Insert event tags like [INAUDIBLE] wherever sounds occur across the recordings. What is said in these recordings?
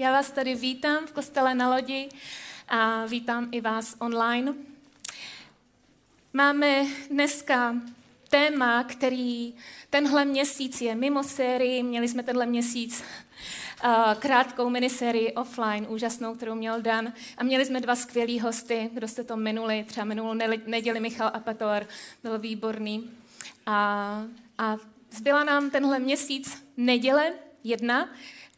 Já vás tady vítám v kostele na lodi a vítám i vás online. Máme dneska téma, který tenhle měsíc je mimo sérii. Měli jsme tenhle měsíc uh, krátkou minisérii offline, úžasnou, kterou měl Dan. A měli jsme dva skvělý hosty, kdo jste to minuli, třeba minulou neděli Michal Apator, byl výborný. A, a zbyla nám tenhle měsíc neděle jedna,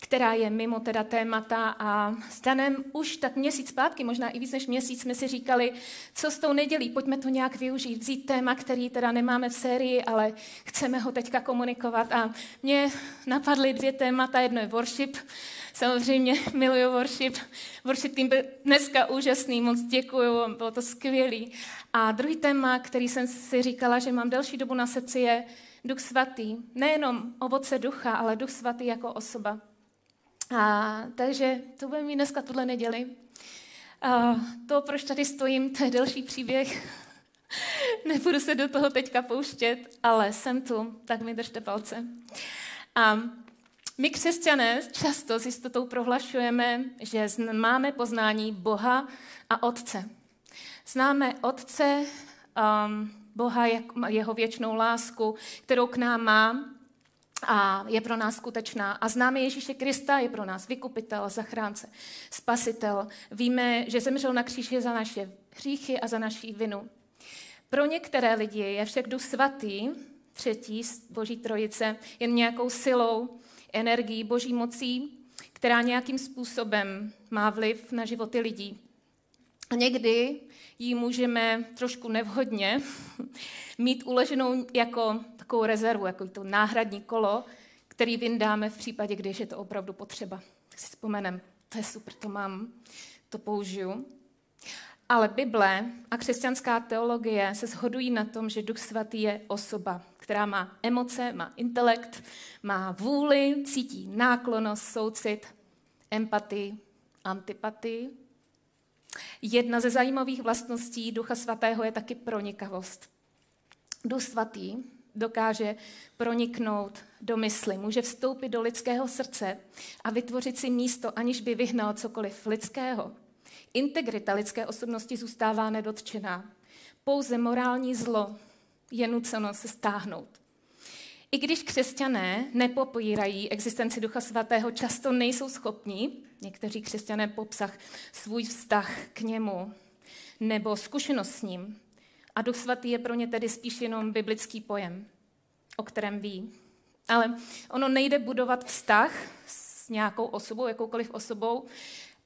která je mimo teda témata a s Danem už tak měsíc zpátky, možná i víc než měsíc, jsme si říkali, co s tou nedělí, pojďme to nějak využít, vzít téma, který teda nemáme v sérii, ale chceme ho teďka komunikovat a mě napadly dvě témata, jedno je worship, samozřejmě miluju worship, worship tým byl dneska úžasný, moc děkuju, bylo to skvělý. A druhý téma, který jsem si říkala, že mám delší dobu na srdci, je Duch svatý. Nejenom ovoce ducha, ale Duch svatý jako osoba. A, takže to bude mít dneska tuhle neděli. A, to, proč tady stojím, to je delší příběh. [LAUGHS] Nebudu se do toho teďka pouštět, ale jsem tu, tak mi držte palce. A my křesťané často s jistotou prohlašujeme, že máme poznání Boha a Otce. Známe Otce, um, Boha, jeho věčnou lásku, kterou k nám má, a je pro nás skutečná. A známe Ježíše Krista, je pro nás vykupitel, zachránce, spasitel. Víme, že zemřel na kříži za naše hříchy a za naší vinu. Pro některé lidi je však duch svatý, třetí z Boží trojice, jen nějakou silou, energií, boží mocí, která nějakým způsobem má vliv na životy lidí. Někdy ji můžeme trošku nevhodně [LAUGHS] mít uleženou jako takovou rezervu, jako to náhradní kolo, který vyndáme v případě, když je to opravdu potřeba. Tak si vzpomenem, to je super, to mám, to použiju. Ale Bible a křesťanská teologie se shodují na tom, že Duch Svatý je osoba, která má emoce, má intelekt, má vůli, cítí náklonost, soucit, empatii, antipatii. Jedna ze zajímavých vlastností Ducha Svatého je taky pronikavost. Duch Svatý dokáže proniknout do mysli, může vstoupit do lidského srdce a vytvořit si místo, aniž by vyhnal cokoliv lidského. Integrita lidské osobnosti zůstává nedotčená. Pouze morální zlo je nuceno se stáhnout. I když křesťané nepopírají existenci Ducha Svatého, často nejsou schopni, někteří křesťané popsat svůj vztah k němu nebo zkušenost s ním, a Duch Svatý je pro ně tedy spíš jenom biblický pojem, o kterém ví. Ale ono nejde budovat vztah s nějakou osobou, jakoukoliv osobou,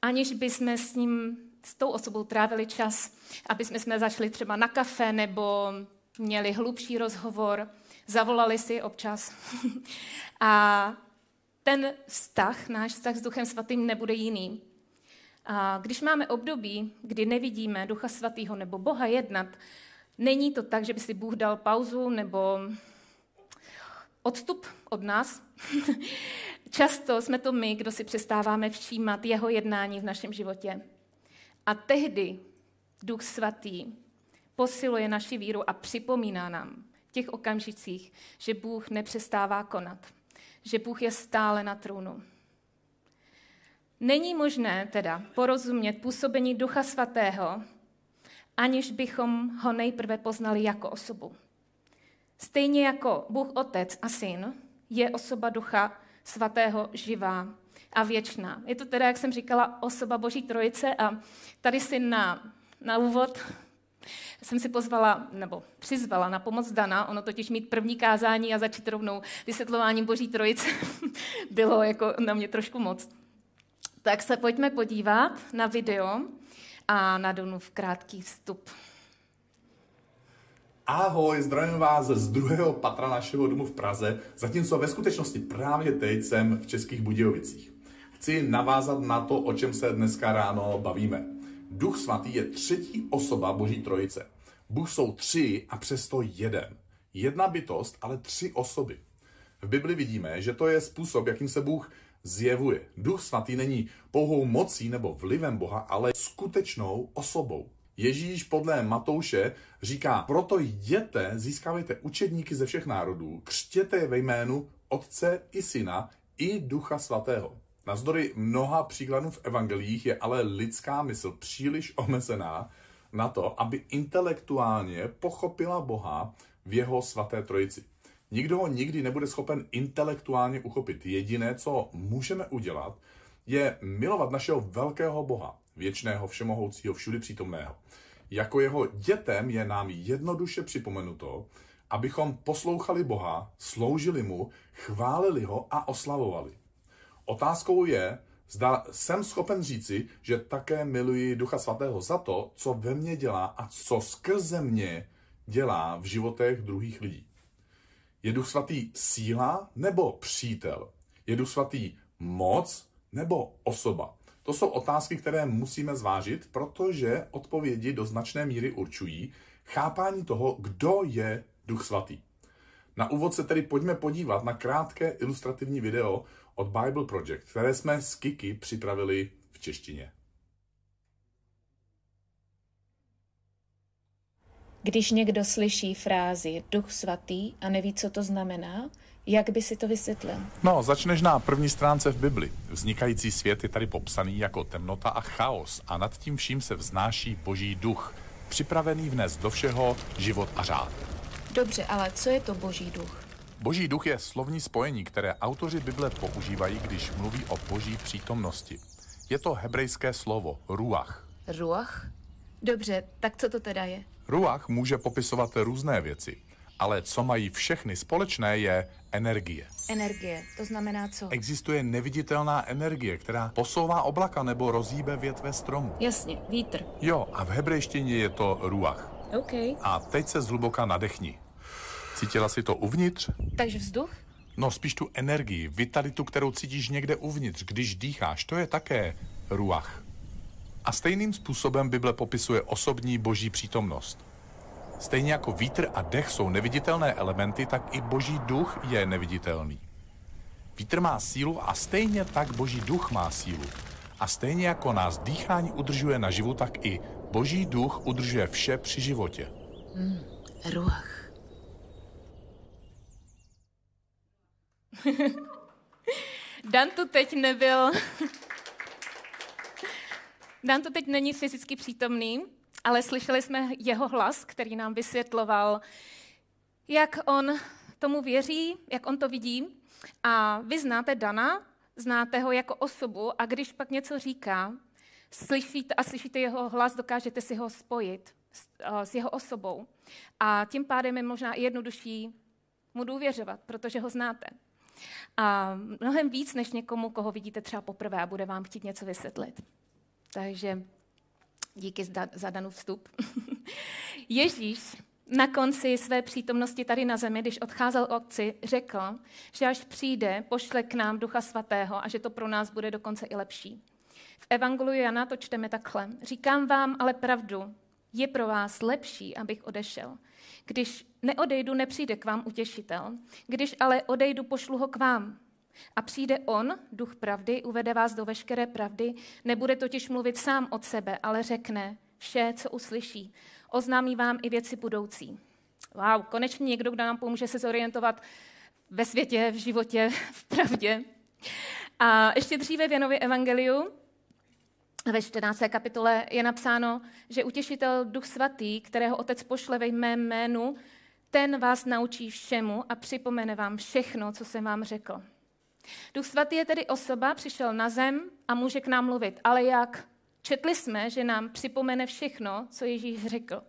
aniž by jsme s ním, s tou osobou trávili čas, aby jsme, jsme zašli třeba na kafe nebo měli hlubší rozhovor, zavolali si občas. [LAUGHS] a ten vztah, náš vztah s Duchem Svatým nebude jiný. A když máme období, kdy nevidíme Ducha Svatého nebo Boha jednat, Není to tak, že by si Bůh dal pauzu nebo odstup od nás. [LAUGHS] Často jsme to my, kdo si přestáváme všímat jeho jednání v našem životě. A tehdy Duch Svatý posiluje naši víru a připomíná nám těch okamžicích, že Bůh nepřestává konat, že Bůh je stále na trůnu. Není možné teda porozumět působení Ducha Svatého aniž bychom ho nejprve poznali jako osobu. Stejně jako Bůh Otec a Syn je osoba Ducha Svatého živá a věčná. Je to teda, jak jsem říkala, osoba Boží Trojice a tady si na, na úvod jsem si pozvala, nebo přizvala na pomoc Dana, ono totiž mít první kázání a začít rovnou vysvětlováním Boží Trojice [LAUGHS] bylo jako na mě trošku moc. Tak se pojďme podívat na video, a na Donův krátký vstup. Ahoj, zdravím vás z druhého patra našeho domu v Praze, zatímco ve skutečnosti právě teď jsem v Českých Budějovicích. Chci navázat na to, o čem se dneska ráno bavíme. Duch svatý je třetí osoba Boží trojice. Bůh jsou tři a přesto jeden. Jedna bytost, ale tři osoby. V Bibli vidíme, že to je způsob, jakým se Bůh zjevuje. Duch svatý není pouhou mocí nebo vlivem Boha, ale skutečnou osobou. Ježíš podle Matouše říká, proto jděte, získávejte učedníky ze všech národů, křtěte je ve jménu Otce i Syna i Ducha Svatého. Nazdory mnoha příkladů v evangelích je ale lidská mysl příliš omezená na to, aby intelektuálně pochopila Boha v jeho svaté trojici. Nikdo ho nikdy nebude schopen intelektuálně uchopit. Jediné, co můžeme udělat, je milovat našeho velkého Boha, věčného, všemohoucího, všudy přítomného. Jako jeho dětem je nám jednoduše připomenuto, abychom poslouchali Boha, sloužili mu, chválili ho a oslavovali. Otázkou je, zda jsem schopen říci, že také miluji Ducha Svatého za to, co ve mně dělá a co skrze mě dělá v životech druhých lidí. Je Duch Svatý síla nebo přítel? Je Duch Svatý moc nebo osoba? To jsou otázky, které musíme zvážit, protože odpovědi do značné míry určují chápání toho, kdo je Duch Svatý. Na úvod se tedy pojďme podívat na krátké ilustrativní video od Bible Project, které jsme s Kiki připravili v češtině. Když někdo slyší frázi Duch svatý a neví, co to znamená, jak by si to vysvětlil? No, začneš na první stránce v Bibli. Vznikající svět je tady popsaný jako temnota a chaos a nad tím vším se vznáší boží duch, připravený vnes do všeho život a řád. Dobře, ale co je to boží duch? Boží duch je slovní spojení, které autoři Bible používají, když mluví o boží přítomnosti. Je to hebrejské slovo ruach. Ruach? Dobře, tak co to teda je? Ruach může popisovat různé věci, ale co mají všechny společné je energie. Energie, to znamená co? Existuje neviditelná energie, která posouvá oblaka nebo rozhýbe větve stromu. Jasně, vítr. Jo, a v hebrejštině je to ruach. OK. A teď se zhluboka nadechni. Cítila si to uvnitř? Takže vzduch? No spíš tu energii, vitalitu, kterou cítíš někde uvnitř, když dýcháš, to je také ruach. A stejným způsobem Bible popisuje osobní boží přítomnost. Stejně jako vítr a dech jsou neviditelné elementy, tak i boží duch je neviditelný. Vítr má sílu a stejně tak boží duch má sílu. A stejně jako nás dýchání udržuje naživu, tak i boží duch udržuje vše při životě. Mm, ruach. [LAUGHS] Dan tu teď nebyl. [LAUGHS] Dan tu teď není fyzicky přítomný, ale slyšeli jsme jeho hlas, který nám vysvětloval, jak on tomu věří, jak on to vidí. A vy znáte Dana, znáte ho jako osobu a když pak něco říká, slyšíte a slyšíte jeho hlas, dokážete si ho spojit s, uh, s jeho osobou. A tím pádem je možná i jednodušší mu důvěřovat, protože ho znáte. A mnohem víc než někomu, koho vidíte třeba poprvé a bude vám chtít něco vysvětlit. Takže díky za danou vstup. [LAUGHS] Ježíš na konci své přítomnosti tady na zemi, když odcházel otci, řekl, že až přijde, pošle k nám Ducha Svatého a že to pro nás bude dokonce i lepší. V Evangeliu Jana to čteme takhle. Říkám vám ale pravdu, je pro vás lepší, abych odešel. Když neodejdu, nepřijde k vám utěšitel. Když ale odejdu, pošlu ho k vám. A přijde on, duch pravdy, uvede vás do veškeré pravdy, nebude totiž mluvit sám od sebe, ale řekne vše, co uslyší. Oznámí vám i věci budoucí. Wow, konečně někdo, kdo nám pomůže se zorientovat ve světě, v životě, [LAUGHS] v pravdě. A ještě dříve v Janově evangeliu ve 14. kapitole je napsáno, že utěšitel Duch Svatý, kterého Otec pošle ve jmém jménu, ten vás naučí všemu a připomene vám všechno, co jsem vám řekl. Duch Svatý je tedy osoba, přišel na zem a může k nám mluvit. Ale jak? Četli jsme, že nám připomene všechno, co Ježíš řekl.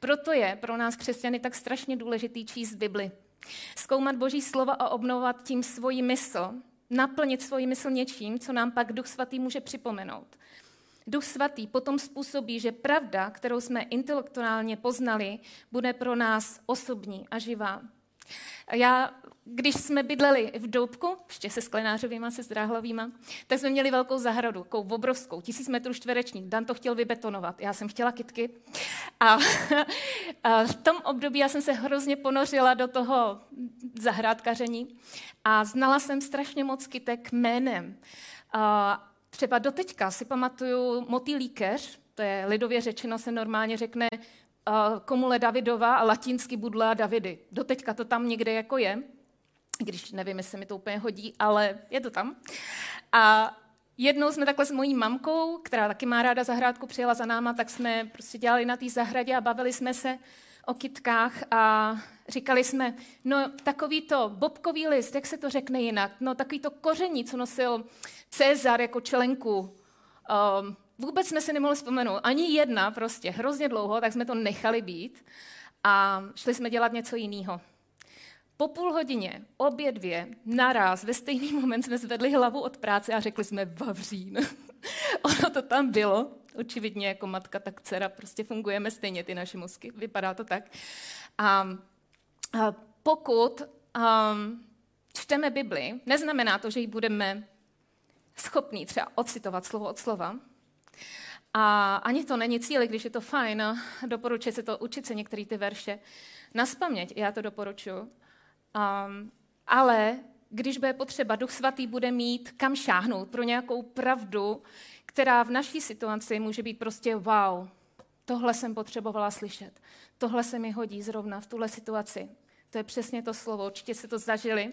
Proto je pro nás křesťany tak strašně důležitý číst Bibli. Zkoumat Boží slova a obnovovat tím svoji mysl, naplnit svoji mysl něčím, co nám pak Duch Svatý může připomenout. Duch Svatý potom způsobí, že pravda, kterou jsme intelektuálně poznali, bude pro nás osobní a živá. Já, když jsme bydleli v Doubku, ještě se sklenářovýma, se zdráhlovýma, tak jsme měli velkou zahradu, takovou obrovskou, tisíc metrů čtvereční. Dan to chtěl vybetonovat, já jsem chtěla kitky. A, [LAUGHS] a v tom období já jsem se hrozně ponořila do toho zahrádkaření a znala jsem strašně moc kytek jménem. A Třeba doteďka si pamatuju motýlíkeř, to je lidově řečeno, se normálně řekne komule Davidova a latinsky budla Davidy. Doteďka to tam někde jako je. když nevím, jestli mi to úplně hodí, ale je to tam. A jednou jsme takhle s mojí mamkou, která taky má ráda zahrádku, přijela za náma, tak jsme prostě dělali na té zahradě a bavili jsme se o kytkách a říkali jsme, no takový to bobkový list, jak se to řekne jinak, no takový to koření, co nosil Cezar jako čelenku. Um, vůbec jsme si nemohli vzpomenout, ani jedna prostě, hrozně dlouho, tak jsme to nechali být a šli jsme dělat něco jiného. Po půl hodině, obě dvě, naraz, ve stejný moment jsme zvedli hlavu od práce a řekli jsme Vavřín. [LAUGHS] ono to tam bylo, očividně jako matka, tak dcera, prostě fungujeme stejně, ty naše mozky, vypadá to tak. A, a pokud um, čteme Bibli, neznamená to, že ji budeme schopní třeba ocitovat slovo od slova, a ani to není cíl, když je to fajn, doporučuji se to učit se některé ty verše na spaměť, já to doporučuji. Um, ale když bude potřeba, Duch Svatý bude mít kam šáhnout pro nějakou pravdu, která v naší situaci může být prostě wow, tohle jsem potřebovala slyšet, tohle se mi hodí zrovna v tuhle situaci. To je přesně to slovo, určitě se to zažili.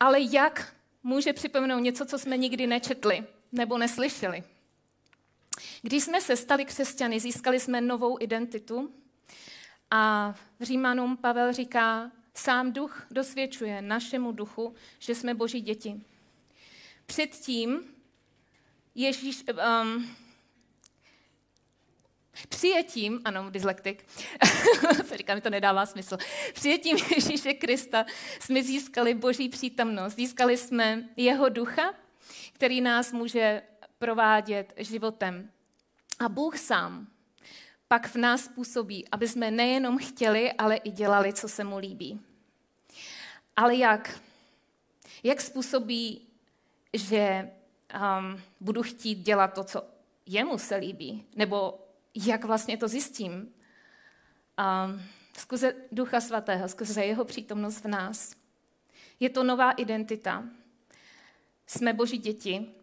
Ale jak může připomenout něco, co jsme nikdy nečetli nebo neslyšeli? Když jsme se stali křesťany, získali jsme novou identitu a v Římanům Pavel říká, sám duch dosvědčuje našemu duchu, že jsme boží děti. Předtím Ježíš, um, přijetím, ano, dyslektik, [LAUGHS] se říká, mi to nedává smysl, přijetím Ježíše Krista jsme získali boží přítomnost, získali jsme jeho ducha, který nás může provádět životem. A Bůh sám pak v nás působí, aby jsme nejenom chtěli, ale i dělali, co se mu líbí. Ale jak? Jak způsobí, že um, budu chtít dělat to, co jemu se líbí? Nebo jak vlastně to zjistím? Um, skrze Ducha Svatého, skrze jeho přítomnost v nás. Je to nová identita. Jsme boží děti.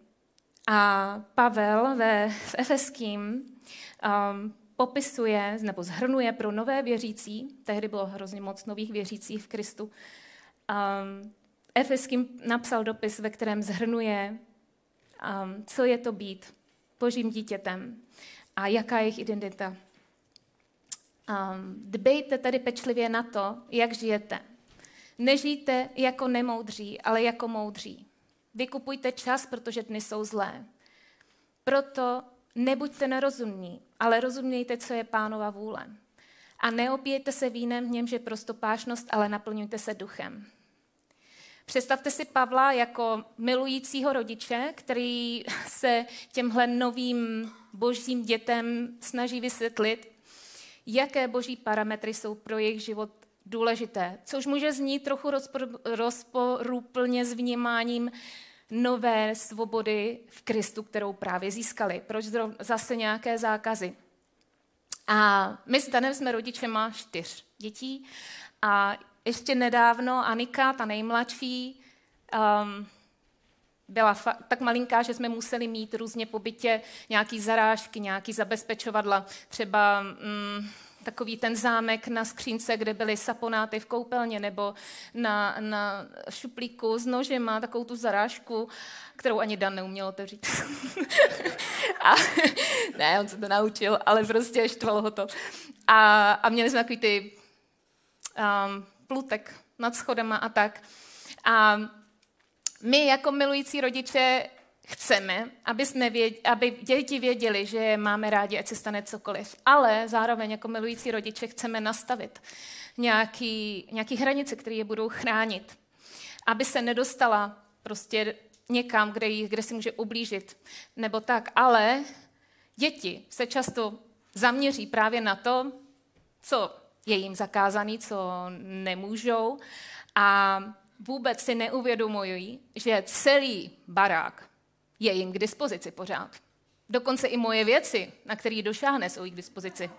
A Pavel ve, v Efeským um, popisuje nebo zhrnuje pro nové věřící, tehdy bylo hrozně moc nových věřících v Kristu, um, Efeským napsal dopis, ve kterém zhrnuje um, co je to být božím dítětem a jaká je jejich identita. Um, dbejte tedy pečlivě na to, jak žijete. Nežijte jako nemoudří, ale jako moudří. Vykupujte čas, protože dny jsou zlé. Proto nebuďte nerozumní, ale rozumějte, co je pánova vůle. A neopijete se vínem v něm, že prostopášnost, ale naplňujte se duchem. Představte si Pavla jako milujícího rodiče, který [LAUGHS] se těmhle novým božím dětem snaží vysvětlit, jaké boží parametry jsou pro jejich život důležité, což může znít trochu rozporuplně s vnímáním nové svobody v Kristu, kterou právě získali. Proč zase nějaké zákazy? A my s Danem jsme rodičema čtyř dětí a ještě nedávno Anika, ta nejmladší, um, byla fa- tak malinká, že jsme museli mít různě po bytě nějaký zarážky, nějaký zabezpečovadla, třeba mm, takový ten zámek na skřínce, kde byly saponáty v koupelně, nebo na, na šuplíku s nožema, takovou tu zarážku, kterou ani Dan neuměl otevřít. [LAUGHS] a, ne, on se to naučil, ale prostě štvalo ho to. A, a měli jsme takový ty um, plutek nad schodama a tak. A my jako milující rodiče chceme, aby, jsme věděli, aby děti věděli, že máme rádi, ať se stane cokoliv. Ale zároveň jako milující rodiče chceme nastavit nějaký, nějaký hranice, které je budou chránit. Aby se nedostala prostě někam, kde, jí, kde si může ublížit. Nebo tak. Ale děti se často zaměří právě na to, co je jim zakázaný, co nemůžou a vůbec si neuvědomují, že celý barák je jim k dispozici pořád. Dokonce i moje věci, na které došáhne, jsou jim k dispozici.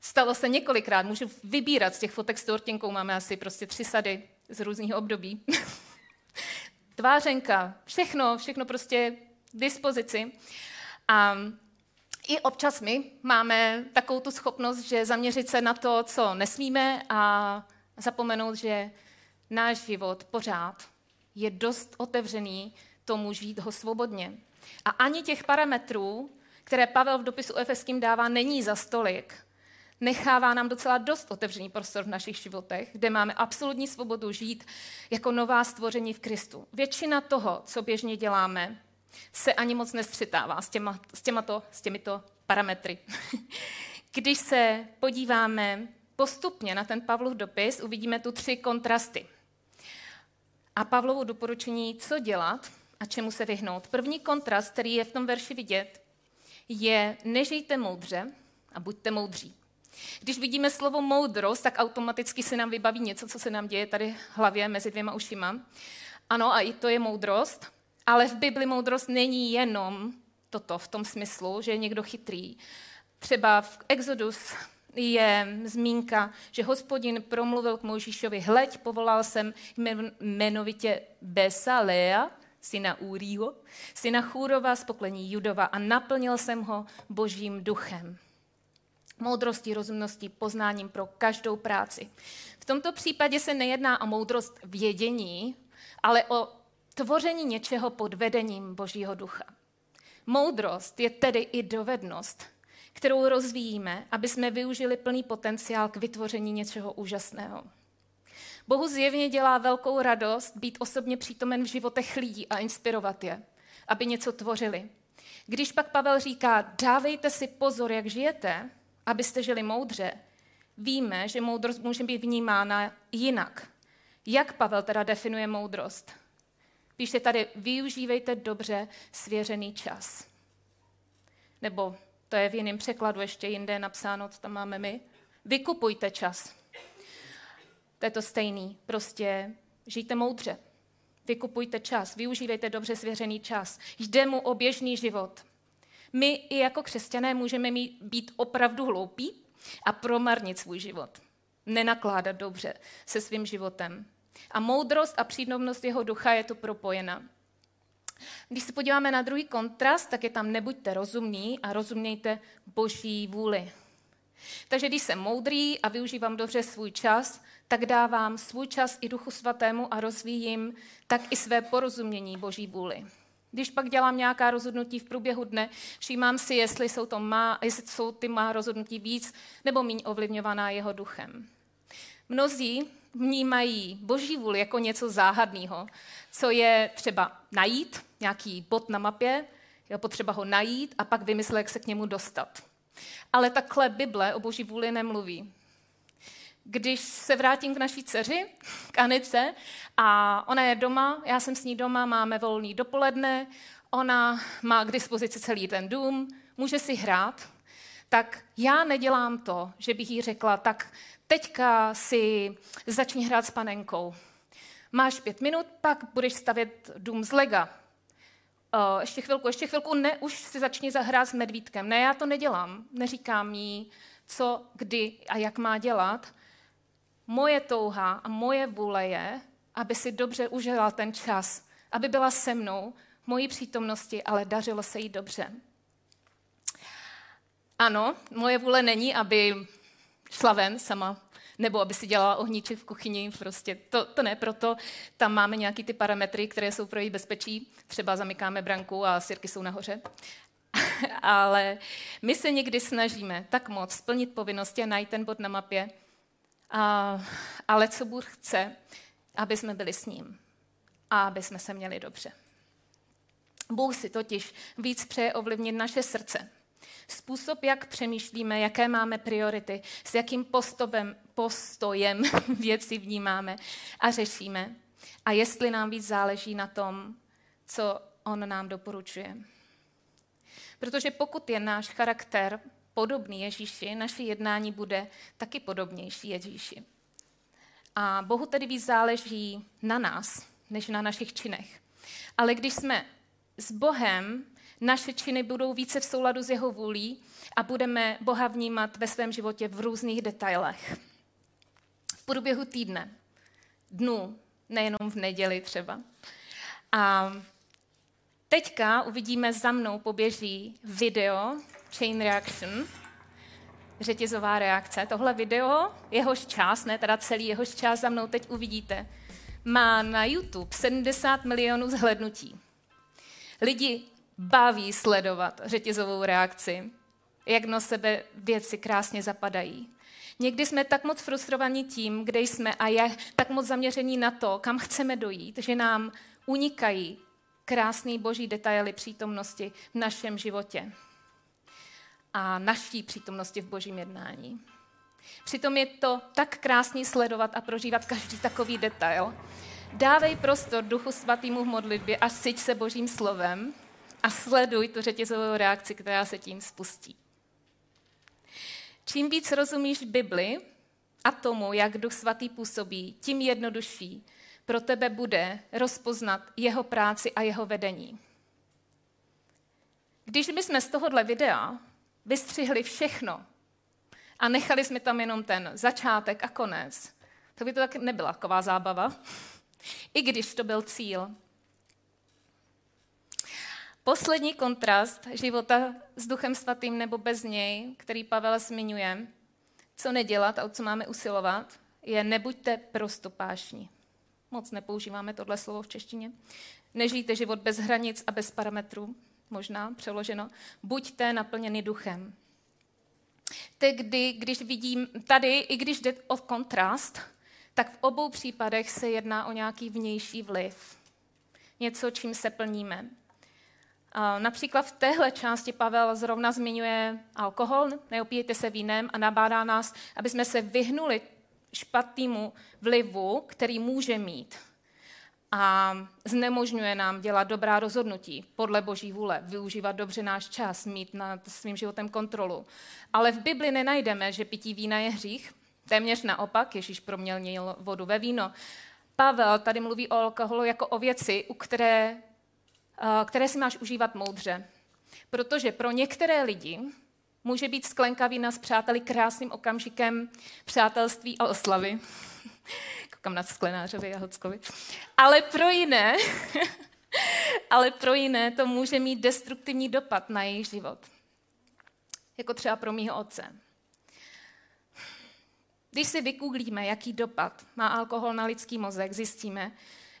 Stalo se několikrát, můžu vybírat z těch fotek s tortinkou, máme asi prostě tři sady z různých období. [LAUGHS] Tvářenka, všechno, všechno prostě k dispozici. A i občas my máme takovou tu schopnost, že zaměřit se na to, co nesmíme a zapomenout, že náš život pořád je dost otevřený tomu žít ho svobodně. A ani těch parametrů, které Pavel v dopisu Efeským dává, není za stolik. Nechává nám docela dost otevřený prostor v našich životech, kde máme absolutní svobodu žít jako nová stvoření v Kristu. Většina toho, co běžně děláme, se ani moc nestřetává s, těma, s, těmato, s těmito parametry. [LAUGHS] Když se podíváme postupně na ten Pavlov dopis, uvidíme tu tři kontrasty. A Pavlovu doporučení, co dělat a čemu se vyhnout. První kontrast, který je v tom verši vidět, je nežijte moudře a buďte moudří. Když vidíme slovo moudrost, tak automaticky se nám vybaví něco, co se nám děje tady v hlavě mezi dvěma ušima. Ano, a i to je moudrost, ale v Bibli moudrost není jenom toto v tom smyslu, že je někdo chytrý. Třeba v Exodus je zmínka, že hospodin promluvil k Mojžíšovi, hleď, povolal jsem jmenovitě Besalea, syna Úrího, syna Chúrova z poklení Judova a naplnil jsem ho božím duchem. Moudrostí, rozumností, poznáním pro každou práci. V tomto případě se nejedná o moudrost vědění, ale o tvoření něčeho pod vedením Božího ducha. Moudrost je tedy i dovednost, kterou rozvíjíme, aby jsme využili plný potenciál k vytvoření něčeho úžasného. Bohu zjevně dělá velkou radost být osobně přítomen v životech lidí a inspirovat je, aby něco tvořili. Když pak Pavel říká, dávejte si pozor, jak žijete, abyste žili moudře, víme, že moudrost může být vnímána jinak. Jak Pavel teda definuje moudrost? Píše tady, využívejte dobře svěřený čas. Nebo to je v jiném překladu, ještě jinde napsáno, co tam máme my. Vykupujte čas. To je to stejný. Prostě žijte moudře. Vykupujte čas, využívejte dobře svěřený čas. Jde mu o běžný život. My i jako křesťané můžeme mít, být opravdu hloupí a promarnit svůj život. Nenakládat dobře se svým životem. A moudrost a přídomnost jeho ducha je tu propojena. Když se podíváme na druhý kontrast, tak je tam nebuďte rozumní a rozumějte boží vůli. Takže když jsem moudrý a využívám dobře svůj čas, tak dávám svůj čas i Duchu Svatému a rozvíjím tak i své porozumění Boží vůli. Když pak dělám nějaká rozhodnutí v průběhu dne, všímám si, jestli jsou, to má, jestli jsou ty má rozhodnutí víc nebo méně ovlivňovaná jeho duchem. Mnozí vnímají boží vůli jako něco záhadného, co je třeba najít, nějaký bod na mapě, je potřeba ho najít a pak vymyslet, jak se k němu dostat. Ale takhle Bible o boží vůli nemluví. Když se vrátím k naší dceři, k Anice, a ona je doma, já jsem s ní doma, máme volný dopoledne, ona má k dispozici celý ten dům, může si hrát, tak já nedělám to, že bych jí řekla, tak teďka si začni hrát s panenkou. Máš pět minut, pak budeš stavět dům z lega. Uh, ještě chvilku, ještě chvilku, ne, už si začni zahrát s medvídkem. Ne, já to nedělám. Neříkám jí, co, kdy a jak má dělat. Moje touha a moje vůle je, aby si dobře užila ten čas, aby byla se mnou, v mojí přítomnosti, ale dařilo se jí dobře. Ano, moje vůle není, aby šla ven sama, nebo aby si dělala ohníček v kuchyni, prostě to, to ne, proto tam máme nějaký ty parametry, které jsou pro její bezpečí, třeba zamykáme branku a sirky jsou nahoře. [LAUGHS] Ale my se někdy snažíme tak moc splnit povinnosti a najít ten bod na mapě, a, ale co Bůh chce, aby jsme byli s ním a aby jsme se měli dobře. Bůh si totiž víc přeje ovlivnit naše srdce, Způsob, jak přemýšlíme, jaké máme priority, s jakým postupem, postojem [LAUGHS] věci vnímáme a řešíme. A jestli nám víc záleží na tom, co on nám doporučuje. Protože pokud je náš charakter podobný Ježíši, naše jednání bude taky podobnější Ježíši. A Bohu tedy víc záleží na nás, než na našich činech. Ale když jsme s Bohem, naše činy budou více v souladu s jeho vůlí a budeme Boha vnímat ve svém životě v různých detailech. Průběhu týdne, dnů, nejenom v neděli třeba. A teďka uvidíme za mnou poběží video Chain Reaction, řetězová reakce. Tohle video, jehož čas, ne teda celý jehož čas za mnou teď uvidíte, má na YouTube 70 milionů zhlednutí. Lidi baví sledovat řetězovou reakci, jak na sebe věci krásně zapadají. Někdy jsme tak moc frustrovaní tím, kde jsme a je tak moc zaměření na to, kam chceme dojít, že nám unikají krásný boží detaily přítomnosti v našem životě a naší přítomnosti v božím jednání. Přitom je to tak krásný sledovat a prožívat každý takový detail. Dávej prostor Duchu Svatýmu v modlitbě a syť se božím slovem a sleduj tu řetězovou reakci, která se tím spustí. Čím víc rozumíš Bibli a tomu, jak Duch Svatý působí, tím jednodušší pro tebe bude rozpoznat jeho práci a jeho vedení. Když bychom z tohohle videa vystřihli všechno a nechali jsme tam jenom ten začátek a konec, to by to tak nebyla taková zábava, [LAUGHS] i když to byl cíl. Poslední kontrast života s Duchem Svatým nebo bez něj, který Pavel zmiňuje, co nedělat a o co máme usilovat, je nebuďte prostopášní. Moc nepoužíváme tohle slovo v češtině. Nežijte život bez hranic a bez parametrů, možná přeloženo. Buďte naplněni duchem. Tehdy, když vidím tady, i když jde o kontrast, tak v obou případech se jedná o nějaký vnější vliv. Něco, čím se plníme. Například v téhle části Pavel zrovna zmiňuje alkohol, neopijete se vínem a nabádá nás, aby jsme se vyhnuli špatnému vlivu, který může mít. A znemožňuje nám dělat dobrá rozhodnutí podle Boží vůle, využívat dobře náš čas, mít nad svým životem kontrolu. Ale v Bibli nenajdeme, že pití vína je hřích. Téměř naopak, Ježíš proměnil vodu ve víno. Pavel tady mluví o alkoholu jako o věci, u které které si máš užívat moudře. Protože pro některé lidi může být sklenka vína s přáteli krásným okamžikem přátelství a oslavy. [LAUGHS] Koukám na sklenářovi a Hockovi. Ale pro jiné, [LAUGHS] ale pro jiné to může mít destruktivní dopad na jejich život. Jako třeba pro mýho otce. Když si vygooglíme, jaký dopad má alkohol na lidský mozek, zjistíme,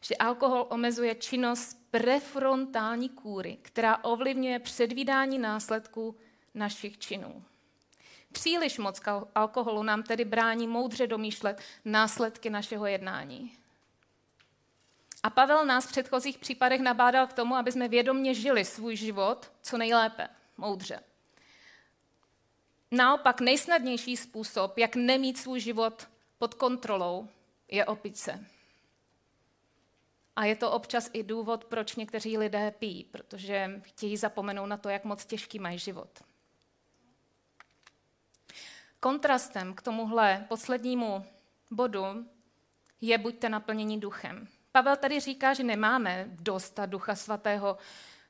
že alkohol omezuje činnost prefrontální kůry, která ovlivňuje předvídání následků našich činů. Příliš moc alkoholu nám tedy brání moudře domýšlet následky našeho jednání. A Pavel nás v předchozích případech nabádal k tomu, aby jsme vědomně žili svůj život co nejlépe, moudře. Naopak nejsnadnější způsob, jak nemít svůj život pod kontrolou, je opice. A je to občas i důvod, proč někteří lidé pijí, protože chtějí zapomenout na to, jak moc těžký mají život. Kontrastem k tomuhle poslednímu bodu je buďte naplnění duchem. Pavel tady říká, že nemáme dostat ducha svatého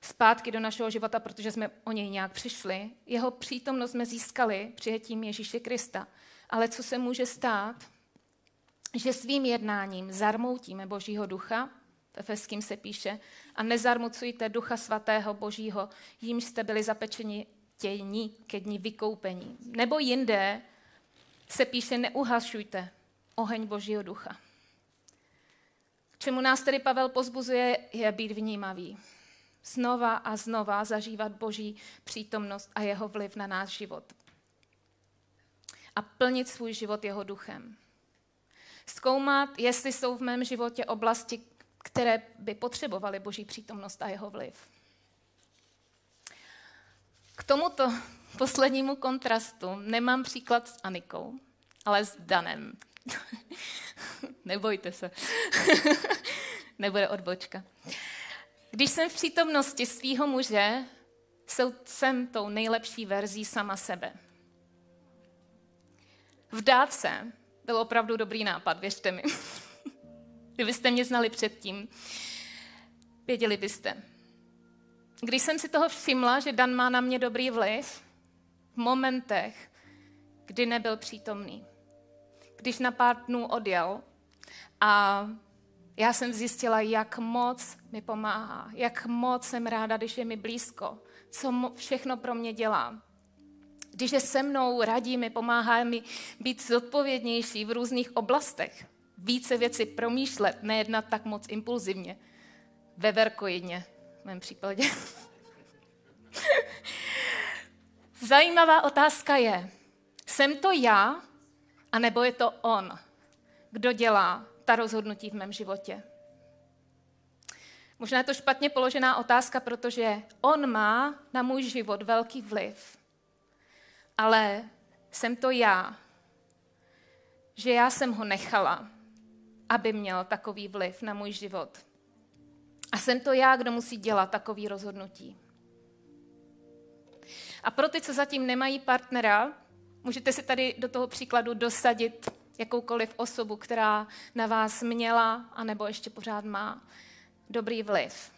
zpátky do našeho života, protože jsme o něj nějak přišli. Jeho přítomnost jsme získali přijetím Ježíše Krista. Ale co se může stát? Že svým jednáním zarmoutíme Božího ducha v Efeským se píše, a nezarmucujte ducha svatého božího, jím jste byli zapečeni tění ke dní vykoupení. Nebo jinde se píše, neuhašujte oheň božího ducha. K čemu nás tedy Pavel pozbuzuje, je být vnímavý. Znova a znova zažívat boží přítomnost a jeho vliv na náš život. A plnit svůj život jeho duchem. Zkoumat, jestli jsou v mém životě oblasti, které by potřebovaly Boží přítomnost a jeho vliv. K tomuto poslednímu kontrastu nemám příklad s Anikou, ale s Danem. [LAUGHS] Nebojte se. [LAUGHS] Nebude odbočka. Když jsem v přítomnosti svého muže, jsem tou nejlepší verzí sama sebe. Vdát se byl opravdu dobrý nápad, věřte mi. [LAUGHS] Kdybyste mě znali předtím, věděli byste. Když jsem si toho všimla, že Dan má na mě dobrý vliv, v momentech, kdy nebyl přítomný. Když na pár dnů odjel a já jsem zjistila, jak moc mi pomáhá, jak moc jsem ráda, když je mi blízko, co všechno pro mě dělá. Když je se mnou, radí mi, pomáhá mi být zodpovědnější v různých oblastech více věci promýšlet, nejednat tak moc impulzivně. Veverkoidně v mém případě. [LAUGHS] Zajímavá otázka je, jsem to já, anebo je to on, kdo dělá ta rozhodnutí v mém životě? Možná je to špatně položená otázka, protože on má na můj život velký vliv. Ale jsem to já, že já jsem ho nechala, aby měl takový vliv na můj život. A jsem to já, kdo musí dělat takový rozhodnutí. A pro ty, co zatím nemají partnera, můžete si tady do toho příkladu dosadit jakoukoliv osobu, která na vás měla, anebo ještě pořád má dobrý vliv.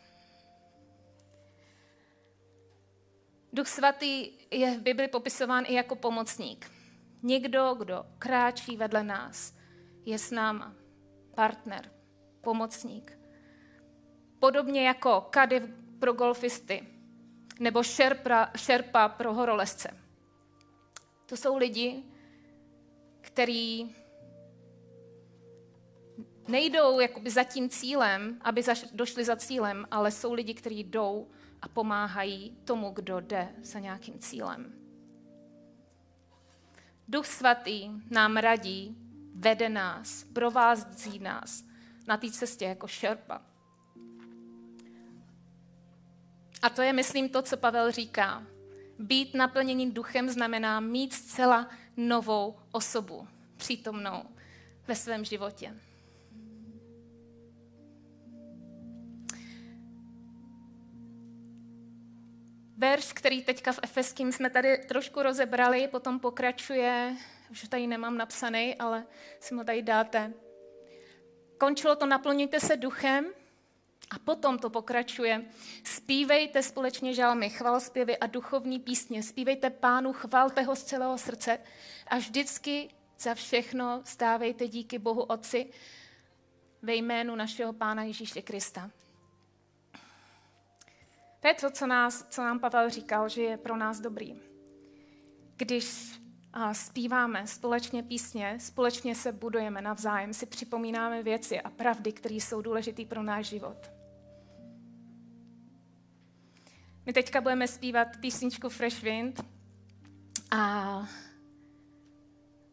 Duch svatý je v Bibli popisován i jako pomocník. Někdo, kdo kráčí vedle nás, je s náma, partner, pomocník. Podobně jako kady pro golfisty nebo šerpa, šerpa pro horolezce. To jsou lidi, kteří nejdou jakoby za tím cílem, aby došli za cílem, ale jsou lidi, kteří jdou a pomáhají tomu, kdo jde za nějakým cílem. Duch svatý nám radí, vede nás, provází nás na té cestě jako šerpa. A to je, myslím, to, co Pavel říká. Být naplněný duchem znamená mít zcela novou osobu přítomnou ve svém životě. Verš, který teďka v Efeským jsme tady trošku rozebrali, potom pokračuje, už tady nemám napsaný, ale si ho tady dáte. Končilo to, naplňujte se duchem a potom to pokračuje. Spívejte společně žalmy, chvalspěvy a duchovní písně. Spívejte pánu, chvalte ho z celého srdce a vždycky za všechno stávejte díky Bohu Otci ve jménu našeho Pána Ježíše Krista. To je to, co, nás, co nám Pavel říkal, že je pro nás dobrý. Když a zpíváme společně písně, společně se budujeme navzájem, si připomínáme věci a pravdy, které jsou důležité pro náš život. My teďka budeme zpívat písničku Fresh Wind a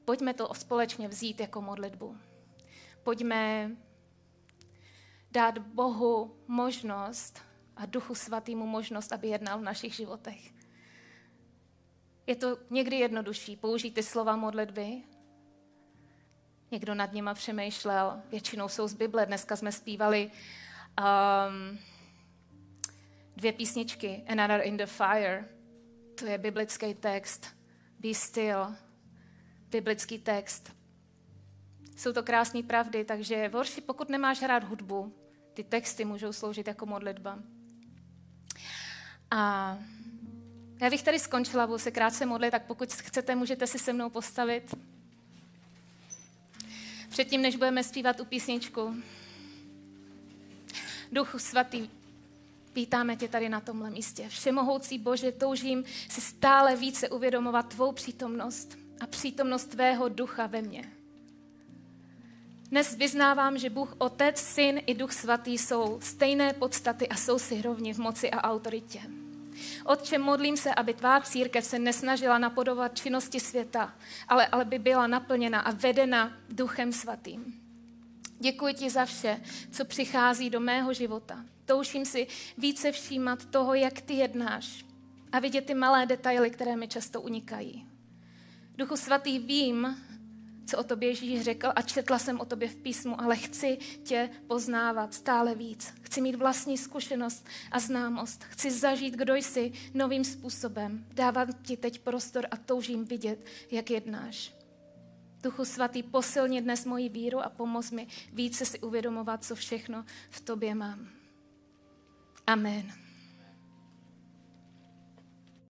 pojďme to společně vzít jako modlitbu. Pojďme dát Bohu možnost a Duchu Svatýmu možnost, aby jednal v našich životech. Je to někdy jednodušší použít ty slova modlitby. Někdo nad nima přemýšlel, většinou jsou z Bible. Dneska jsme zpívali um, dvě písničky, Another in the Fire. To je biblický text. Be still. Biblický text. Jsou to krásné pravdy, takže vorši, pokud nemáš hrát hudbu, ty texty můžou sloužit jako modlitba. A já bych tady skončila, budu se krátce modlit, tak pokud chcete, můžete si se mnou postavit. Předtím, než budeme zpívat tu písničku. Duchu svatý, vítáme tě tady na tomhle místě. Všemohoucí Bože, toužím si stále více uvědomovat tvou přítomnost a přítomnost tvého ducha ve mně. Dnes vyznávám, že Bůh Otec, Syn i Duch Svatý jsou stejné podstaty a jsou si rovni v moci a autoritě. Otče, modlím se, aby tvá církev se nesnažila napodovat činnosti světa, ale aby byla naplněna a vedena Duchem Svatým. Děkuji ti za vše, co přichází do mého života. Touším si více všímat toho, jak ty jednáš a vidět ty malé detaily, které mi často unikají. Duchu svatý, vím, co o tobě Ježíš řekl a četla jsem o tobě v písmu, ale chci tě poznávat stále víc. Chci mít vlastní zkušenost a známost. Chci zažít, kdo jsi novým způsobem. Dávám ti teď prostor a toužím vidět, jak jednáš. Duchu svatý, posilně dnes moji víru a pomoz mi více si uvědomovat, co všechno v tobě mám. Amen.